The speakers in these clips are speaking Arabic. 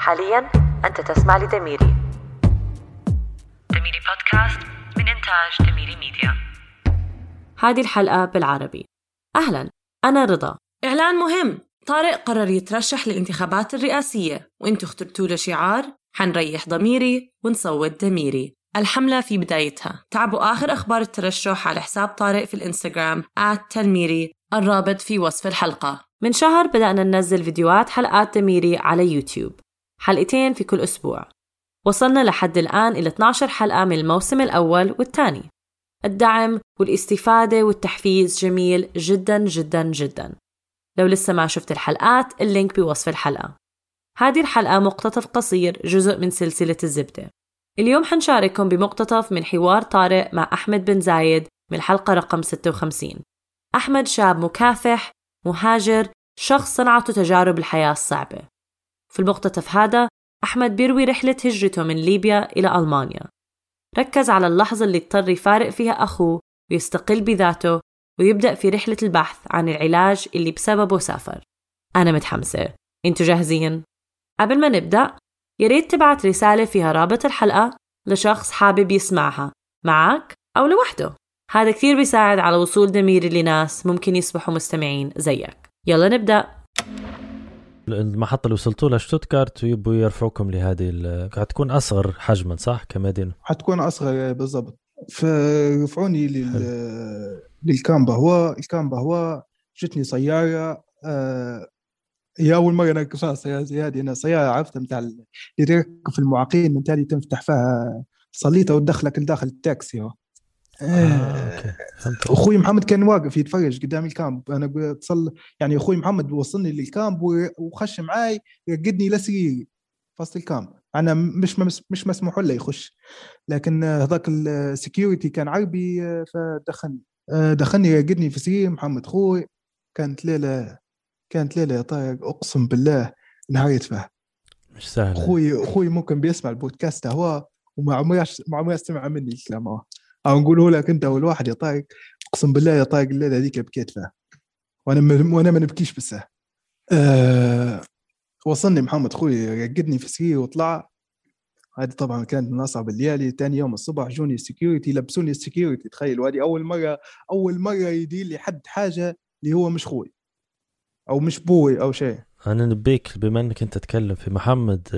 حاليا أنت تسمع لدميري دميري بودكاست من إنتاج دميري ميديا. هذه الحلقة بالعربي. أهلا أنا رضا. إعلان مهم. طارق قرر يترشح للانتخابات الرئاسية. وانتو اخترتوا له شعار حنريح ضميري ونصوت دميري الحملة في بدايتها. تابعوا آخر أخبار الترشح على حساب طارق في الإنستغرام دميري الرابط في وصف الحلقة. من شهر بدأنا ننزل فيديوهات حلقات دميري على يوتيوب. حلقتين في كل أسبوع. وصلنا لحد الآن إلى 12 حلقة من الموسم الأول والثاني. الدعم والاستفادة والتحفيز جميل جدا جدا جدا. لو لسه ما شفت الحلقات اللينك بوصف الحلقة. هذه الحلقة مقتطف قصير جزء من سلسلة الزبدة. اليوم حنشارككم بمقتطف من حوار طارق مع أحمد بن زايد من الحلقة رقم 56 أحمد شاب مكافح مهاجر شخص صنعته تجارب الحياة الصعبة. في المقتطف هذا أحمد بيروي رحلة هجرته من ليبيا إلى ألمانيا. ركز على اللحظة اللي اضطر يفارق فيها أخوه ويستقل بذاته ويبدأ في رحلة البحث عن العلاج اللي بسببه سافر. أنا متحمسة. أنتوا جاهزين؟ قبل ما نبدأ ياريت تبعت رسالة فيها رابط الحلقة لشخص حابب يسمعها. معك أو لوحده. هذا كثير بيساعد على وصول دميري لناس ممكن يصبحوا مستمعين زيك. يلا نبدأ. المحطة اللي وصلتوا لها شتوتغارت ويبوا يرفعوكم لهذه حتكون أصغر حجما صح كمدينة؟ حتكون أصغر بالضبط. فرفعوني لل... للكامبا. هو الكامبا هو جتني سيارة آه هي أول مرة نركب فيها سياره زي هذه. أنا سيارة عرفتها نتاع اللي تركب في المعاقين من تالي تنفتح فيها صليته وتدخلك لداخل التاكسي هو. آه، أخوي محمد كان واقف يتفرج قدام ال camp. أنا اتصل يعني أخوي محمد وصلني لل camp وخش معاي يرقدني لسريري فصل ال camp. أنا مش مش مسموح له يخش. لكن هذاك ال security كان عربي فدخلني. دخلني يرقدني في سرير محمد خوي كانت ليلة كانت ليلة يا طارق أقسم بالله نهاية فيها مش سهل أخوي أخوي ممكن بيسمع البودكاست هو وما عمري ما عمري سمع مني الكلام هو. أو نقوله لك أنت اول واحد يا طارق أقسم بالله يا طارق الليلة هذيك بكيت فيها. وأنا. وأنا ما نبكيش بس. أه... وصلني محمد أخوي رقدني في سرير وطلع. هذه طبعا كانت من أصعب الليالي. ثاني يوم الصبح جوني ال security لبسوني ال security تخيل وهذه أول مرة أول مرة يدير لي حد حاجة اللي هو مش خوي أو مش بوي أو شيء. أنا نبيك بما إنك أنت تتكلم في محمد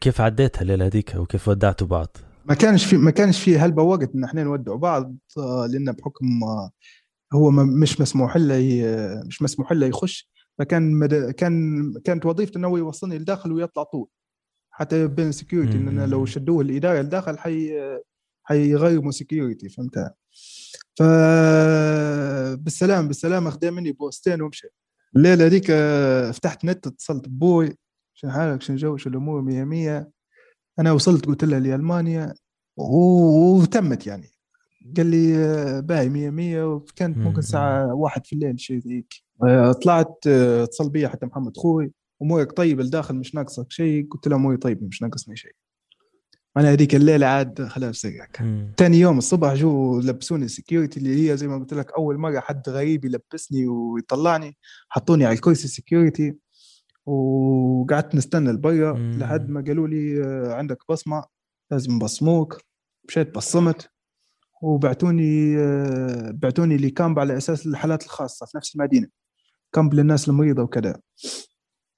كيف عديتها الليلة هذيك وكيف ودعتوا بعض؟ ما كانش في ما كانش في هلبة وقت إن إحنا نودعوا بعض آه، لأن بحكم آه، هو مش مسموح له مش مسموح له يخش. فكان مد... كان كانت وظيفته إنه يوصلني لداخل ويطلع طول. حتى بين security إن لو شدوه الإدارة لداخل حي حيغيروا security فهمت؟ ف بالسلام بالسلامة خدا مني بوستين ومشي الليلة هذيك آه، فتحت نت اتصلت ببوي شنو حالك؟ شنو جو شو الأمور؟ مية مية. أنا وصلت قلت له لألمانيا وتمت يعني. قال لي آه، باهي مية مية وكانت ممكن الساعة واحد في الليل شيء ذيك. آه، طلعت اتصل بي حتى محمد خوي امورك طيب الداخل مش ناقصك شيء قلت له اموري طيب مش ناقصني شيء أنا هذيك الليلة عاد خلاص سرك ثاني يوم الصبح جو لبسوني ال security اللي هي زي ما قلت لك أول مرة حد غريب يلبسني ويطلعني حطوني على الكرسي ال security وقعدت نستنى البرة لحد ما قالوا لي آه، عندك بصمة لازم بصموك. مشيت بصمت وبعتوني آه، بعتوني ل camp على أساس الحالات الخاصة في نفس المدينة. camp للناس المريضة وكذا.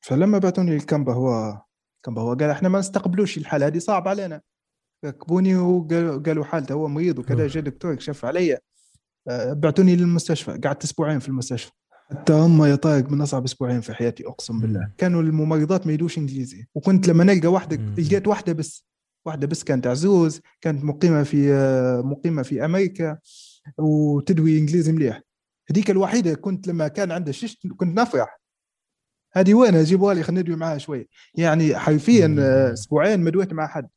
فلما بعتوني الكامب هو كان هو قال إحنا ما نستقبلوش الحالة هذه صعب علينا. ركبوني وقالوا حالته هو مريض وكذا جاء دكتور يكشف علي آه، بعتوني للمستشفى قعدت أسبوعين في المستشفى. حتى هم يا طارق من أصعب أسبوعين في حياتي أقسم بالله. كانوا الممرضات ما يدوش إنجليزي. وكنت لما نلقى واحدة لقيت واحدة بس واحدة بس كانت عزوز كانت مقيمة في آه، مقيمة في أمريكا وتدوي إنجليزي مليح. هذيك الوحيدة كنت لما كان عندها شيش كنت نفرح. هذه وين؟ اجيبها لي خلينا ندوي معاها شوي. يعني حرفيا أسبوعين ما دويت مع حد.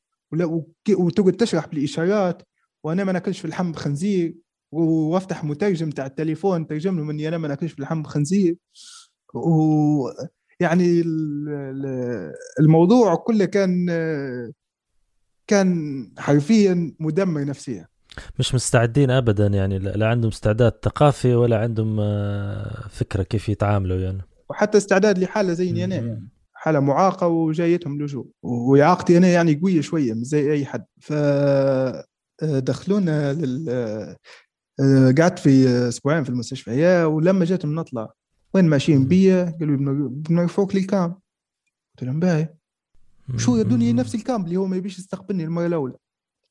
وتقعد تشرح بالإشارات وأنا ما ناكلش في اللحم خنزير. وافتح مترجم تاع التليفون ترجم له اني أنا ما ناكلش اللحم خنزير. ويعني الموضوع كله كان كان حرفيا مدمر نفسيا. مش مستعدين ابدا يعني لا عندهم استعداد ثقافي ولا عندهم آه، فكرة كيف يتعاملوا يعني. وحتى استعداد لحالة زي أنا. حالة معاقة وجايتهم لجوء. واعاقتي أنا يعني قوية شوية مش زي أي حد. ف دخلونا لل قعدت في أسبوعين في المستشفى. ولما جيت نطلع وين ماشيين؟ بيا؟ قالوا بنرفعوك للكام قلت لهم باهي. شو يدوني نفس الكامب اللي هو ما يبيش يستقبلني المره الاولى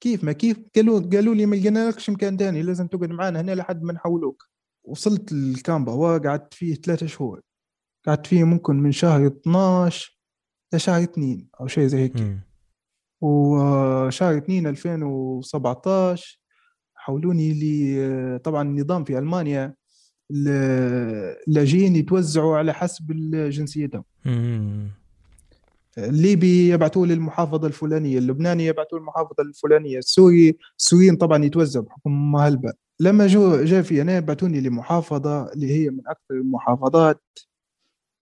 كيف؟ ما كيف؟ قالوا قالوا لي ما لقينالكش مكان ثاني لازم تقعد معنا هنا لحد ما نحولوك. وصلت الكامب هو قعدت فيه ثلاثة شهور. قعدت فيه ممكن من شهر 12 لشهر 2 أو شيء زي هيك. وشهر 2 2017 حولوني لي طبعا النظام في ألمانيا اللاجئين يتوزعوا على حسب جنسيتهم. الليبي يبعثوه للمحافظة الفلانية اللبناني يبعثوه للمحافظة الفلانية السوري السوريين طبعا يتوزعوا بحكم مهلبة. لما جو جاء في أنا بعثوني لمحافظة اللي هي من أكثر المحافظات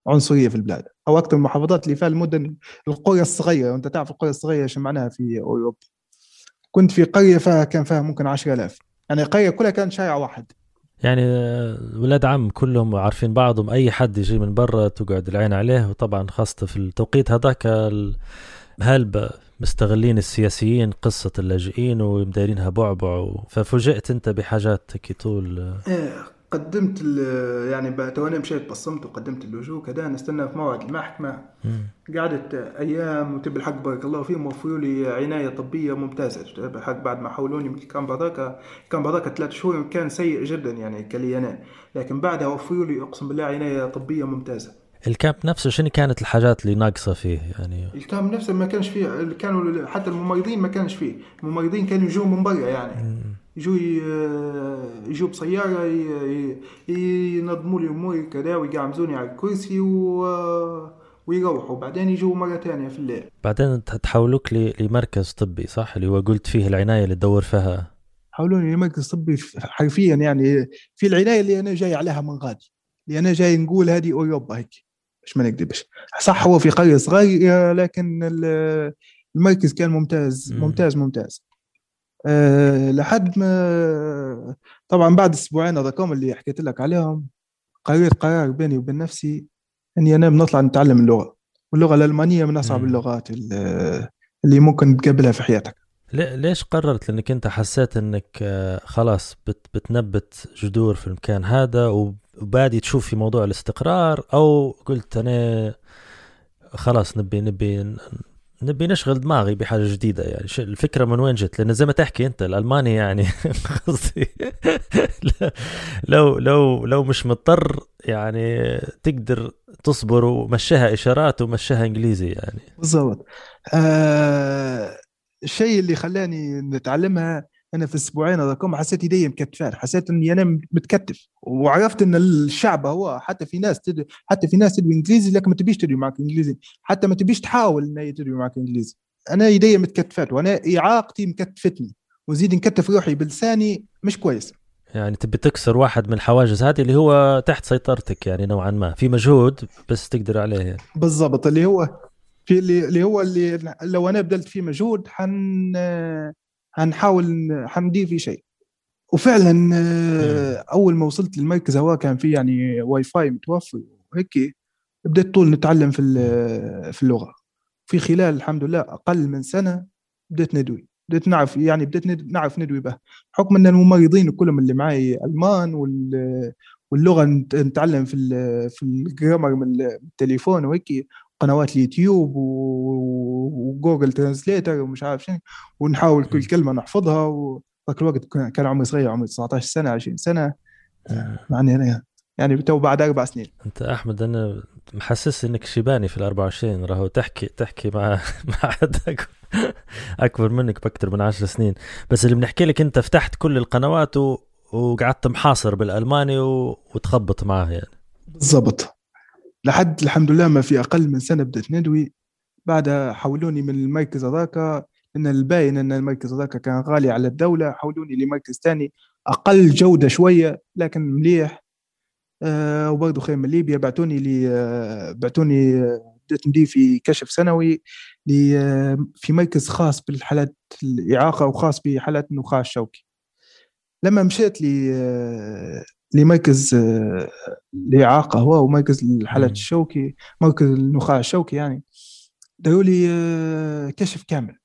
عنصرية في البلاد أو أكثر المحافظات اللي فيها المدن القرى الصغيرة. وأنت تعرف القرى الصغيرة إيش معناها في أوروبا؟ كنت في قرية فيها كان فيها ممكن 10000 يعني القرية كلها كانت شارع واحد. يعني ولاد عم كلهم عارفين بعضهم. أي حد يجي من برا تقعد العين عليه. وطبعا خاصة في التوقيت هذاك هل مستغلين السياسيين قصة اللاجئين ومدايرينها بعبع. ففوجئت أنت بحاجات هيك طول إيه قدمت يعني تواني مشيت بصمت وقدمت اللجوء كذا نستنى في موعد المحكمة. قعدت أيام وتب الحق بارك الله فيهم وفروا لي عناية طبية ممتازة. الحق بعد ما حولوني من الكامب هذاك الكامب هذاك ثلاث شهور كان سيء جدا يعني كلي أنا لكن بعدها وفروا لي أقسم بالله عناية طبية ممتازة. الكامب نفسه شنو كانت الحاجات اللي ناقصة فيه؟ يعني الكامب نفسه ما كانش فيه كانوا حتى الممرضين ما كانش فيه. الممرضين كانوا يجوا من برا يعني. يجوا يجوا بسيارة ينظموا لي أموري كذا ويقعمزوني على الكرسي و ويروحوا. بعدين يجوا مرة ثانية في الليل. بعدين تحولوك لمركز طبي صح؟ اللي هو قلت فيه العناية اللي تدور فيها. حولوني لمركز طبي حرفيا يعني في العناية اللي أنا جاي عليها من غادي. اللي أنا جاي نقول هذه أوروبا هيك. مش ما نكذبش صح هو في قرية صغيرة لكن المركز كان ممتاز. ممتاز ممتاز. أه لحد ما طبعا بعد أسبوعين هذاكم اللي حكيت لك عليهم قررت قرار بيني وبين نفسي إني أنا بنطلع نتعلم اللغة واللغة الألمانية من أصعب اللغات اللي ممكن تقابلها في حياتك. ليش قررت؟ لأنك أنت حسيت إنك آه، خلاص بت بتنبت جذور في المكان هذا وبادي تشوف في موضوع الاستقرار أو قلت أنا خلاص نبي نبي نبي نشغل دماغي بحاجة جديدة يعني. الفكرة من وين جت؟ لأن زي ما تحكي أنت الألماني يعني قصدي لو لو لو مش مضطر يعني تقدر تصبر ومشيها إشارات ومشيها إنجليزي يعني. بالضبط. آه الشيء اللي خلاني نتعلمها أنا في أسبوعين هذاكم حسيت إيدي مكتفات حسيت إني أنا متكتف. وعرفت إن الشعب هو حتى في ناس تدري حتى في ناس تدري إنجليزي لكن ما تبيش تدري معك إنجليزي. حتى ما تبيش تحاول ان هي تدري معك إنجليزي. أنا إيدي متكتفات وأنا إعاقتي مكتفتني. وزيد نكتف روحي بلساني مش كويس. يعني تبي تكسر واحد من الحواجز هذه اللي هو تحت سيطرتك يعني نوعا ما. في مجهود بس تقدر عليه يعني. بالضبط اللي هو في اللي, اللي هو اللي لو أنا بذلت فيه مجهود حن هنحاول حندير فيه شيء. وفعلا آه، أول ما وصلت للمركز هو كان في يعني واي فاي متوفر وهيك بديت طول نتعلم في في اللغة. في خلال الحمد لله أقل من سنة بديت ندوي. بديت نعرف يعني بديت نعرف ندوي به. حكم ان الممرضين كلهم اللي معي ألمان واللغة نتعلم في في ال grammar من التليفون وهيك قنوات اليوتيوب و Google Translator ومش عارف شنو ونحاول كل كلمة نحفظها وذاك الوقت كان عمري صغير عمري 19 سنة 20 سنة. يعني يعني تو بعد أربع سنين. أنت أحمد أنا محسس إنك شيباني في ال 24 راهو تحكي تحكي مع مع حد اكبر منك بأكثر من 10 سنين. بس اللي بنحكي لك أنت فتحت كل القنوات و... وقعدت محاصر بالألماني و... وتخبط معاه يعني. بالضبط. لحد الحمد لله ما في أقل من سنة بدأت ندوي. بعدها حولوني من المركز هذاك لأن الباين إن المركز هذاك كان غالي على الدولة حولوني لمركز ثاني أقل جودة شوية لكن مليح. آه وبرضه خير من ليبيا. بعتوني لي آه بعتوني بديت ندير في كشف سنوي آه في مركز خاص بالحالات الإعاقة وخاص بحالات النخاع الشوكي. لما مشيت لي آه لمركز آه، الإعاقة هو ومركز الحالات الشوكي مركز النخاع الشوكي يعني. داروا لي آه، كشف كامل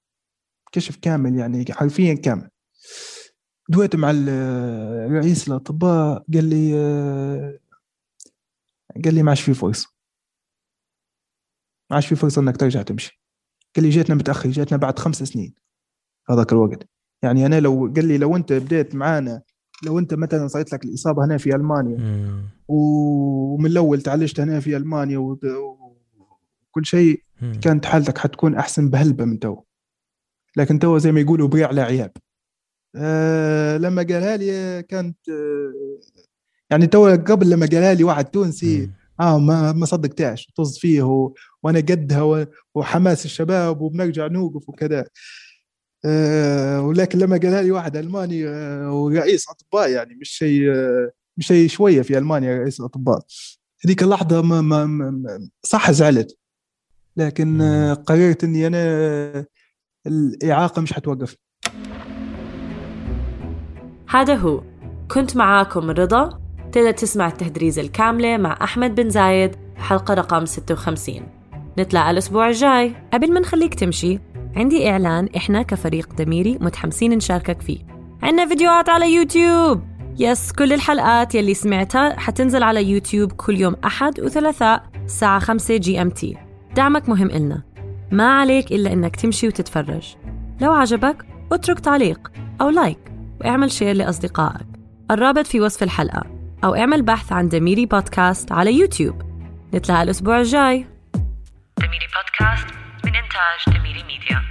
كشف كامل يعني حرفيا كامل. دويت مع رئيس الأطباء قال لي قال لي ما عادش في فرصة ما عادش في فرصة إنك ترجع تمشي. قال لي جيتنا متأخر جيتنا بعد خمس سنين. هذاك الوقت. يعني أنا لو قال لي لو أنت بديت معانا لو انت مثلا صارت لك الإصابة هنا في ألمانيا مم. ومن الأول تعالجت هنا في ألمانيا وكل شيء كانت حالتك حتكون أحسن بهلبة من تو. لكن تو زي ما يقولوا بيع على عيب. أه لما قالها لي كانت أه يعني تو قبل لما قالها لي واحد تونسي آه ما ما صدقتهاش. طز فيه و... وأنا قدها وحماس الشباب وبنرجع نوقف وكذا. ولكن لما قالها لي واحد ألماني آه، ورئيس أطباء يعني مش شيء آه، مش شيء شوية في ألمانيا رئيس الأطباء. هذيك اللحظة ما, ما, ما صح زعلت. لكن قررت إني أنا الإعاقة مش حتوقف. هذا هو. كنت معاكم رضا. تقدر تسمع التهدريز الكاملة مع أحمد بن زايد حلقة رقم 56 نطلع الأسبوع الجاي. قبل ما نخليك تمشي عندي إعلان إحنا كفريق دميري متحمسين نشاركك فيه. عندنا فيديوهات على يوتيوب. yes كل الحلقات يلي سمعتها حتنزل على يوتيوب كل يوم أحد وثلاثاء الساعة 5 GMT دعمك مهم إلنا. ما عليك إلا إنك تمشي وتتفرج. لو عجبك اترك تعليق أو like واعمل share لأصدقائك. الرابط في وصف الحلقة. أو اعمل بحث عن دميري بودكاست على يوتيوب. نتلاقى الأسبوع الجاي. دميري بودكاست من إنتاج دميري ميديا